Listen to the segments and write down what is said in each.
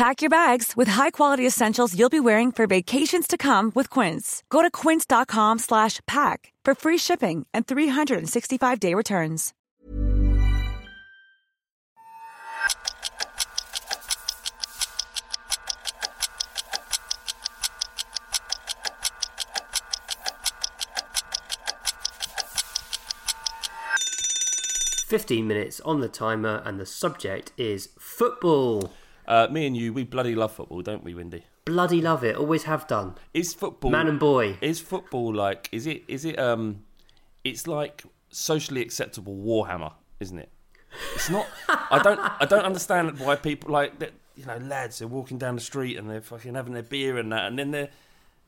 Pack your bags with high-quality essentials you'll be wearing for vacations to come with Quince. Go to quince.com slash pack for free shipping and 365-day returns. Fifteen minutes on the timer, and the subject is football. Uh, me and you, we bloody love football, don't we, Windy? Bloody love it. Always have done. Is football Man and boy. Is football like? Is it? Is it? Um, it's like socially acceptable Warhammer, isn't it? It's not. I don't. I don't understand why people like that. You know, lads are walking down the street and they're fucking having their beer and that, and then they're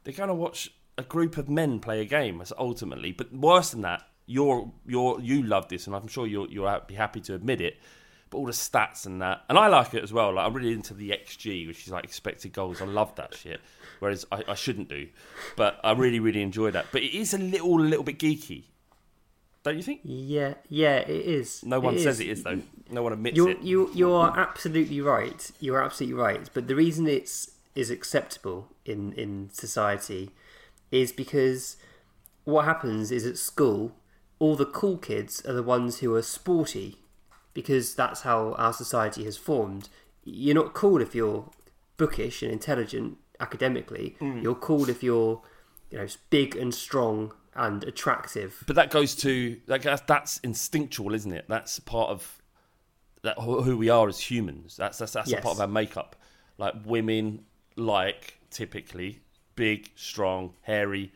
they're going to watch a group of men play a game. Ultimately, but worse than that, you're you're you love this, and I'm sure you'll you'll be happy to admit it. But all the stats and that, and I like it as well. Like I'm really into the XG, which is like expected goals. I love that shit. Whereas I, I shouldn't do, but I really really enjoy that. But it is a little little bit geeky, don't you think? Yeah, yeah, it is. No one It says it is though. No one admits You're, it. you you are absolutely right. You are absolutely right. But the reason it's is acceptable in in society is because what happens is at school, all the cool kids are the ones who are sporty, because that's how our society has formed. You're not cool if you're bookish and intelligent academically. Mm. You're cool if you're you know big and strong and attractive. But that goes to like that's, that's instinctual, isn't it? That's part of that who we are as humans. That's that's, that's a part of our makeup. Like women like typically big, strong, hairy,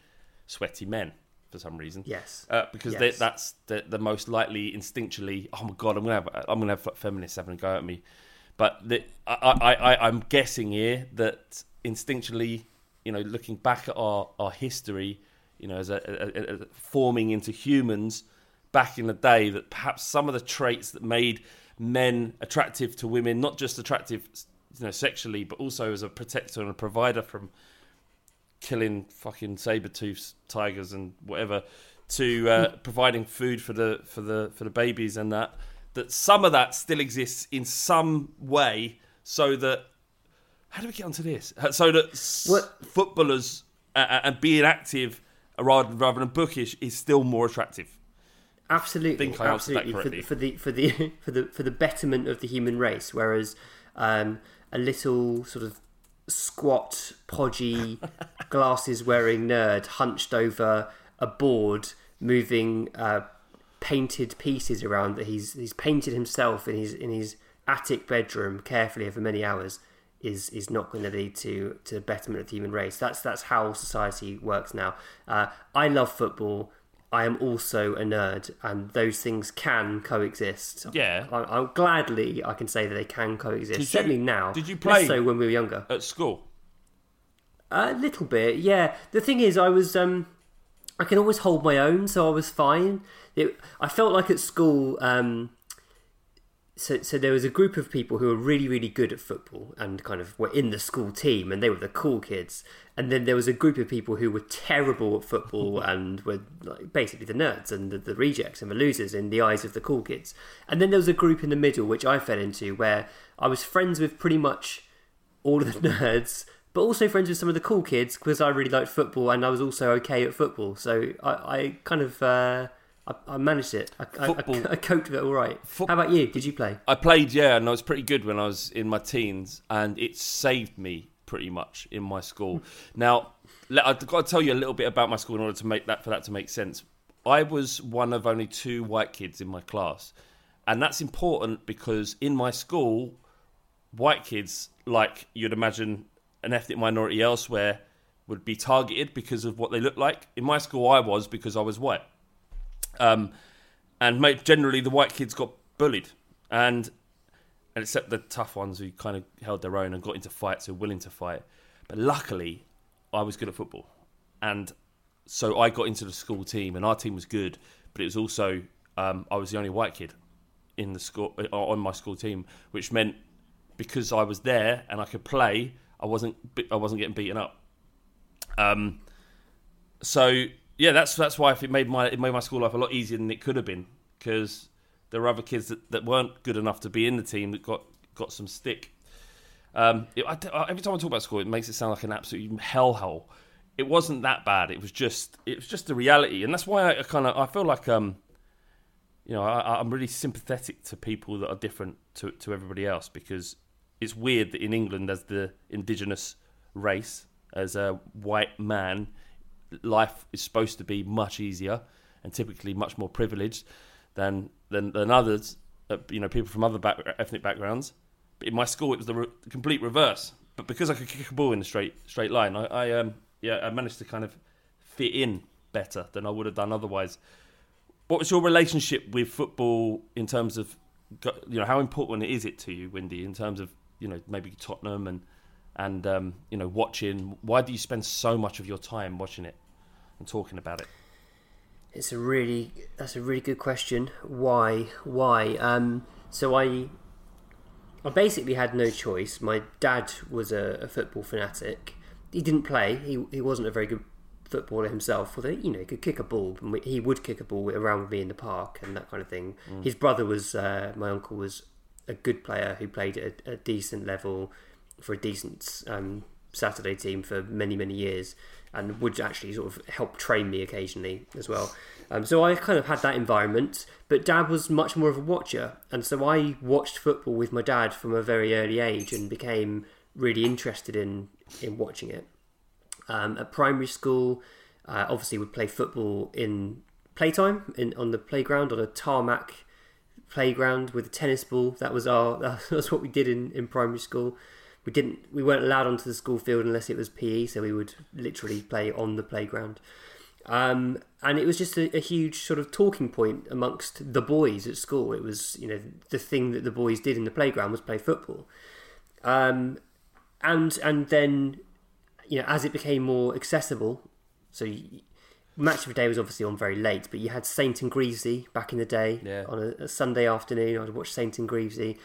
sweaty men for some reason. Yes. uh, because they, that's the, the most likely instinctually. Oh my god, I'm gonna have I'm gonna have feminists having a go at me. But the, I, I, I, I'm guessing here that instinctually, you know, looking back at our, our history, you know, as a, a, a- forming into humans back in the day, that perhaps some of the traits that made men attractive to women, not just attractive, you know, sexually, but also as a protector and a provider from killing fucking saber-toothed tigers and whatever to uh, providing food for the for the for the babies and that that some of that still exists in some way so that how do we get onto this? Uh, so that What- footballers uh, uh, and being active rather rather than bookish is still more attractive. Absolutely, think I answered that absolutely. For, the- for the for the for the for the betterment of the human race. Whereas um, a little sort of squat, podgy, glasses wearing nerd hunched over a board, moving uh, painted pieces around that he's he's painted himself in his in his attic bedroom carefully over many hours. Is, is not going to lead to, to betterment of the human race. That's that's how society works now. Uh, I love football. I am also a nerd, and those things can coexist. Yeah. I, I gladly I can say that they can coexist. Did you- Certainly now. did you play- so when we were younger? at school A little bit, yeah. The thing is, I was um, I can always hold my own, so I was fine. It, I felt like at school, um, so so there was a group of people who were really really good at football and kind of were in the school team and they were the cool kids. And then there was a group of people who were terrible at football and were like basically the nerds and the, the rejects and the losers in the eyes of the cool kids. And then there was a group in the middle which I fell into where I was friends with pretty much all of the nerds but also friends with some of the cool kids because I really liked football and I was also okay at football. So I, I kind of uh, I, I managed it. I, I, I, I coped with it all right. How about you? Did you play? I played, yeah, and I was pretty good when I was in my teens, and it saved me pretty much in my school. Hmm. now, I've got to tell you a little bit about my school in order to make that for that to make sense. I was one of only two white kids in my class, and that's important because in my school, white kids, like you'd imagine an ethnic minority elsewhere, would be targeted because of what they look like. In my school, I was because I was white. Um, and generally, the white kids got bullied, and and except the tough ones who kind of held their own and got into fights, who were willing to fight. But luckily, I was good at football, and so I got into the school team, and our team was good. But it was also um, I was the only white kid in the school uh, on my school team, which meant because I was there and I could play, I wasn't I wasn't getting beaten up. Um, so yeah, that's that's why it made my it made my school life a lot easier than it could have been because there were other kids that, that weren't good enough to be in the team that got got some stick. Um, it, I, every time I talk about school, it makes it sound like an absolute hellhole. It wasn't that bad. It was just it was just the reality, and that's why I, I kind of I feel like um, you know, I, I'm really sympathetic to people that are different to to everybody else because it's weird that in England, as the indigenous race, as a white man, life is supposed to be much easier and typically much more privileged than than, than others. Uh, you know, people from other back, ethnic backgrounds. But in my school, it was the re- complete reverse. But because I could kick a ball in a straight straight line, I, I um yeah I managed to kind of fit in better than I would have done otherwise. What was your relationship with football in terms of you know how important is it to you, Windy, in terms of you know maybe Tottenham and and um, you know watching why do you spend so much of your time watching it and talking about it? It's a really that's a really good question. Why why? Um, so i i basically had no choice. My dad was a, a, football fanatic. He didn't play. He, he wasn't a very good footballer himself although you know he could kick a ball he would kick a ball around with me in the park and that kind of thing. Mm. his brother was uh, my uncle was a good player who played at a, a decent level for a decent um, Saturday team for many many years, and would actually sort of help train me occasionally as well. Um, so I kind of had that environment, but Dad was much more of a watcher, and so I watched football with my dad from a very early age and became really interested in in watching it. Um, at primary school, uh, obviously would play football in playtime in on the playground on a tarmac playground with a tennis ball. That was our that was what we did in, in primary school we didn't we weren't allowed onto the school field unless it was PE, so we would literally play on the playground. Um, and it was just a, a, huge sort of talking point amongst the boys at school. It was you know the thing that the boys did in the playground was play football, um, and and then you know as it became more accessible, so. You, Match of the Day was obviously on very late, but you had Saint and Greavsie back in the day yeah. on a, a Sunday afternoon. I'd watch Saint and Greavsie.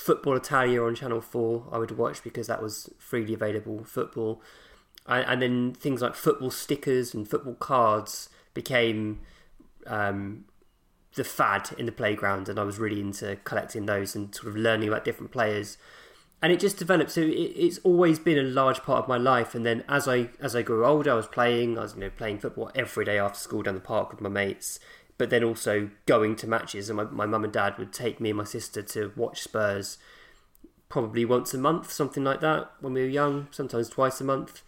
Football Italia on Channel 4 I would watch because that was freely available football. And, and then things like football stickers and football cards became um, the fad in the playground, and I was really into collecting those and sort of learning about different players. And it just developed. So it, it's always been a large part of my life. And then as I as I grew older, I was playing. I was you know playing football every day after school down the park with my mates but then also going to matches. And my, my mum and dad would take me and my sister to watch Spurs probably once a month, something like that, when we were young, sometimes twice a month.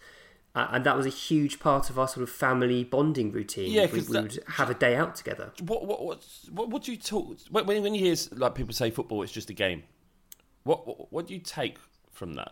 Uh, and that was a huge part of our sort of family bonding routine. Yeah, we, we would have a day out together. What what what what, what do you talk when when you hear like people say football, it's just a game? What what, what do you take from that?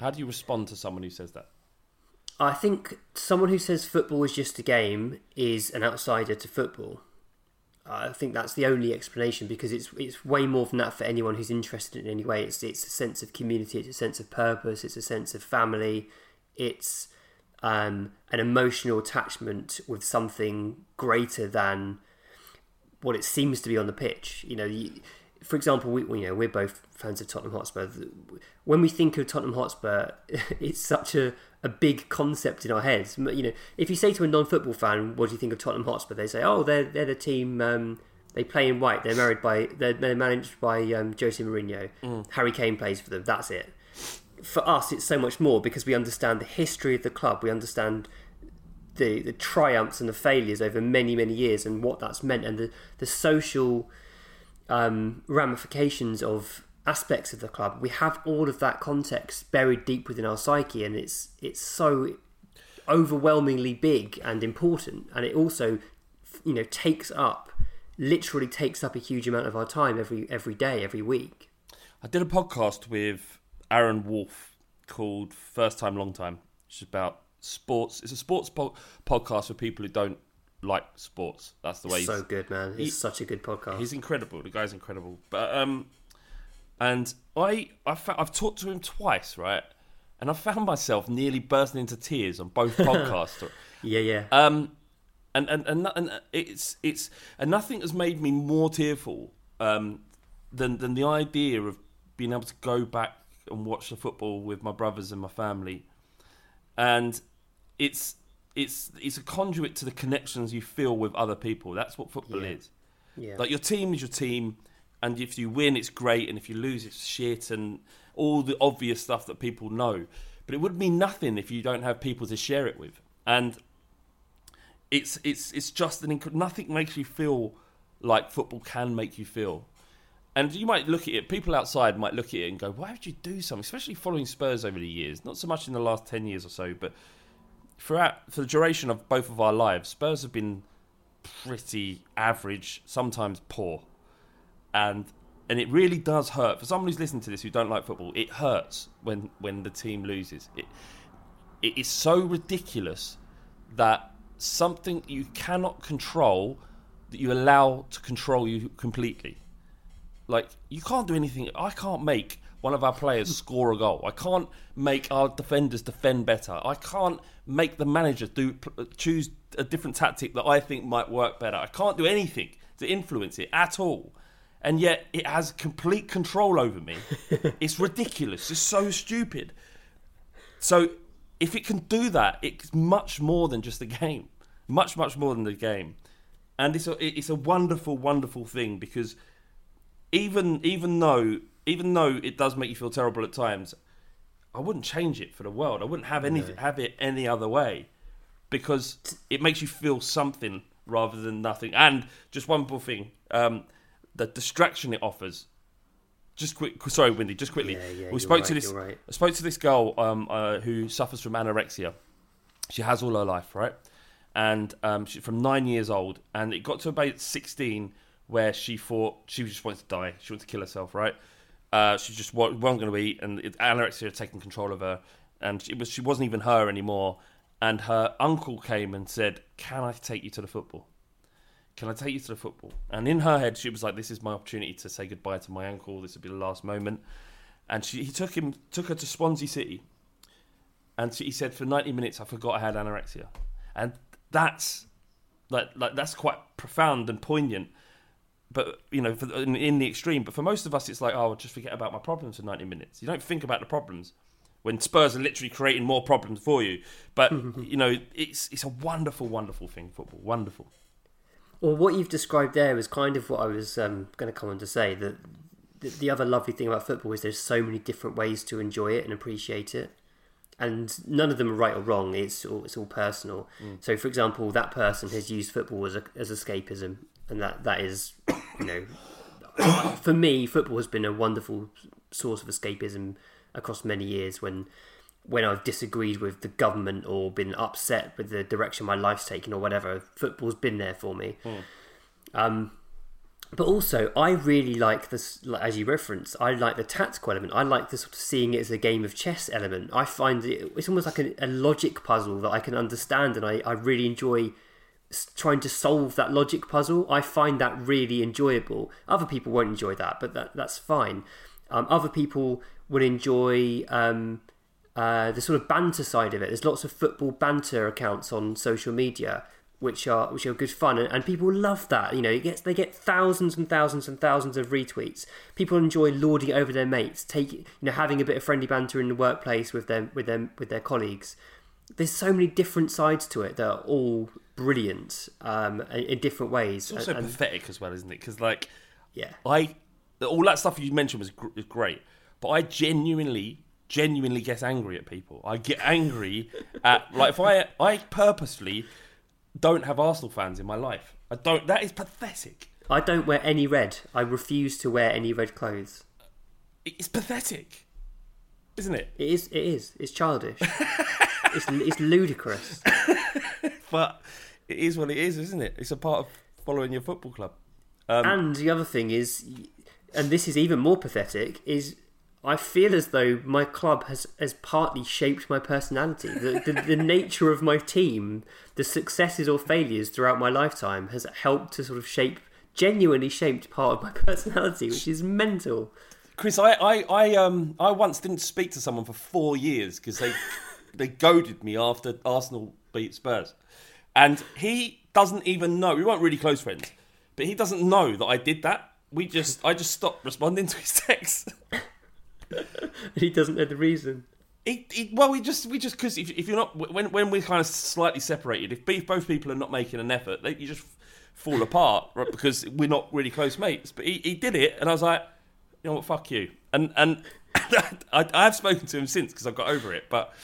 How do you respond to someone who says that? I think someone who says football is just a game is an outsider to football. I think that's the only explanation because it's it's way more than that for anyone who's interested in any way. It's it's a sense of community, it's a sense of purpose, it's a sense of family, it's um, an emotional attachment with something greater than what it seems to be on the pitch. You know, you, for example, we you know we're both fans of Tottenham Hotspur. When we think of Tottenham Hotspur, it's such a, a big concept in our heads. You know, if you say to a non-football fan, "What do you think of Tottenham Hotspur?" They say, "Oh, they're they're the team. Um, they play in white. They're married by they're, they're managed by um, Jose Mourinho. Mm. Harry Kane plays for them. That's it." For us, it's so much more because we understand the history of the club. We understand the the triumphs and the failures over many many years and what that's meant and the the social um, ramifications of aspects of the club. We have all of that context buried deep within our psyche, and it's it's so overwhelmingly big and important, and it also you know takes up literally takes up a huge amount of our time every every day, every week. I did a podcast with Aaron Wolf called First Time Long Time, which is about sports. It's a sports po- podcast for people who don't like sports. That's the way. He's so good, man. He's he, such a good podcast. He's incredible. The guy's incredible. But um, and I I I've talked to him twice, right? And I found myself nearly bursting into tears on both podcasts. yeah, yeah. Um, and and and and it's it's and nothing has made me more tearful um than than the idea of being able to go back and watch the football with my brothers and my family, and it's it's it's a conduit to the connections you feel with other people. That's what football yeah. is. Yeah. Like your team is your team, and if you win, it's great, and if you lose, it's shit, and all the obvious stuff that people know. But it would mean nothing if you don't have people to share it with, and it's it's it's just an inc- nothing makes you feel like football can make you feel. And you might look at it, people outside might look at it and go, why would you do something? Especially following Spurs over the years. Not so much in the last 10 years or so, but throughout for the duration of both of our lives, Spurs have been pretty average, sometimes poor, and and it really does hurt for someone who's listening to this who don't like football. It hurts when when the team loses. It it is so ridiculous that something you cannot control that you allow to control you completely. Like you can't do anything. I can't make one of our players score a goal. I can't make our defenders defend better. I can't make the manager do choose a different tactic that I think might work better. I can't do anything to influence it at all. And yet it has complete control over me. it's ridiculous. It's so stupid. So if it can do that, it's much more than just a game. Much, much more than the game. And it's a, it's a wonderful, wonderful thing because even even though even though it does make you feel terrible at times, I wouldn't change it for the world. I wouldn't have any no. have it any other way because it makes you feel something rather than nothing. And just one more thing, um, the distraction it offers. Just quick, sorry, Wendy. Just quickly, yeah, yeah, we spoke right, to this. Right. I spoke to this girl um, uh, who suffers from anorexia. She has all her life, right? And um, she's from nine years old, and it got to about sixteen where she thought she just wanted to die. She wanted to kill herself, right? Uh, she just wasn't going to eat, and anorexia had taken control of her, and it was she wasn't even her anymore. And her uncle came and said, "Can I take you to the football? can I take you to the football? And in her head, she was like, this is my opportunity to say goodbye to my uncle. This will be the last moment. And she, he took him, took her to Swansea City. And she, he said, for 90 minutes, I forgot I had anorexia. And that's like, like that's quite profound and poignant. But you know, for, in, in the extreme. But for most of us, it's like, oh, I'll just forget about my problems for 90 minutes. You don't think about the problems when Spurs are literally creating more problems for you. But you know, it's it's a wonderful, wonderful thing. Football, wonderful. Well, what you've described there is kind of what I was um, going to come on to say. That the, the other lovely thing about football is there's so many different ways to enjoy it and appreciate it, and none of them are right or wrong. It's all it's all personal. So, for example, that person has used football as a, as escapism, and that that is, you know, for me, football has been a wonderful source of escapism across many years when when I've disagreed with the government or been upset with the direction my life's taken or whatever, football's been there for me. Um, but also, I really like this, as you reference I like the tactical element. I like the sort of seeing it as a game of chess element. I find it, it's almost like a, a logic puzzle that I can understand, and I, I really enjoy trying to solve that logic puzzle. I find that really enjoyable. Other people won't enjoy that, but that, that's fine. Um, other people would enjoy um, uh, the sort of banter side of it. There's lots of football banter accounts on social media, which are which are good fun, and, and people love that. You know, it gets they get thousands and thousands and thousands of retweets. People enjoy lording over their mates, take you know having a bit of friendly banter in the workplace with them with them with their colleagues. There's so many different sides to it that are all brilliant um, in, different ways. It's also And- and- pathetic as well, isn't it? Because like, yeah, I all that stuff you mentioned was, gr- was great, but I genuinely, genuinely get angry at people. I get angry at like if I I purposely don't have Arsenal fans in my life. I don't. That is pathetic. I don't wear any red. I refuse to wear any red clothes. It's pathetic, isn't it? It is. It is. It's childish. it's it's ludicrous. But it is what it is, isn't it? It's a part of following your football club. and the other thing is, and this is even more pathetic, is I feel as though my club has, has partly shaped my personality. The, the, the nature of my team, the successes or failures throughout my lifetime, has helped to sort of shape, genuinely shaped part of my personality, which is mental. Chris, I, I, I, um, I once didn't speak to someone for four years because they, they goaded me after Arsenal beat Spurs, and he doesn't even know. We weren't really close friends, but he doesn't know that I did that. We just, I just stopped responding to his texts. He doesn't know the reason. He, he, well, we just, we just because if, if you're not when when we're kind of slightly separated, if, both people are not making an effort, they, you just fall apart, right? Because we're not really close mates. But he, he did it, and I was like, you know what, fuck you. And and I, I have spoken to him since because I've got over it. But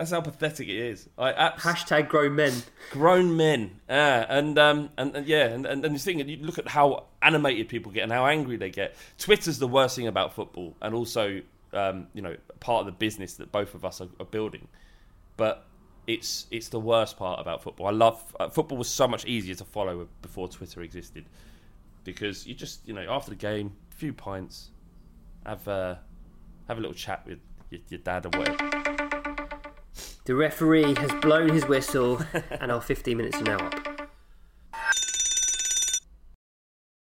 that's how pathetic it is. I abs- Hashtag grown men. grown men, yeah, and um, and, and yeah, and, and and this thing, and you look at how animated people get and how angry they get. Twitter's the worst thing about football, and also, um, you know, part of the business that both of us are, are building. But it's it's the worst part about football. I love uh, football was so much easier to follow before Twitter existed, because you just you know after the game, a few pints, have uh, have a little chat with your, your dad or whatever. The referee has blown his whistle, and our 15 minutes are now up.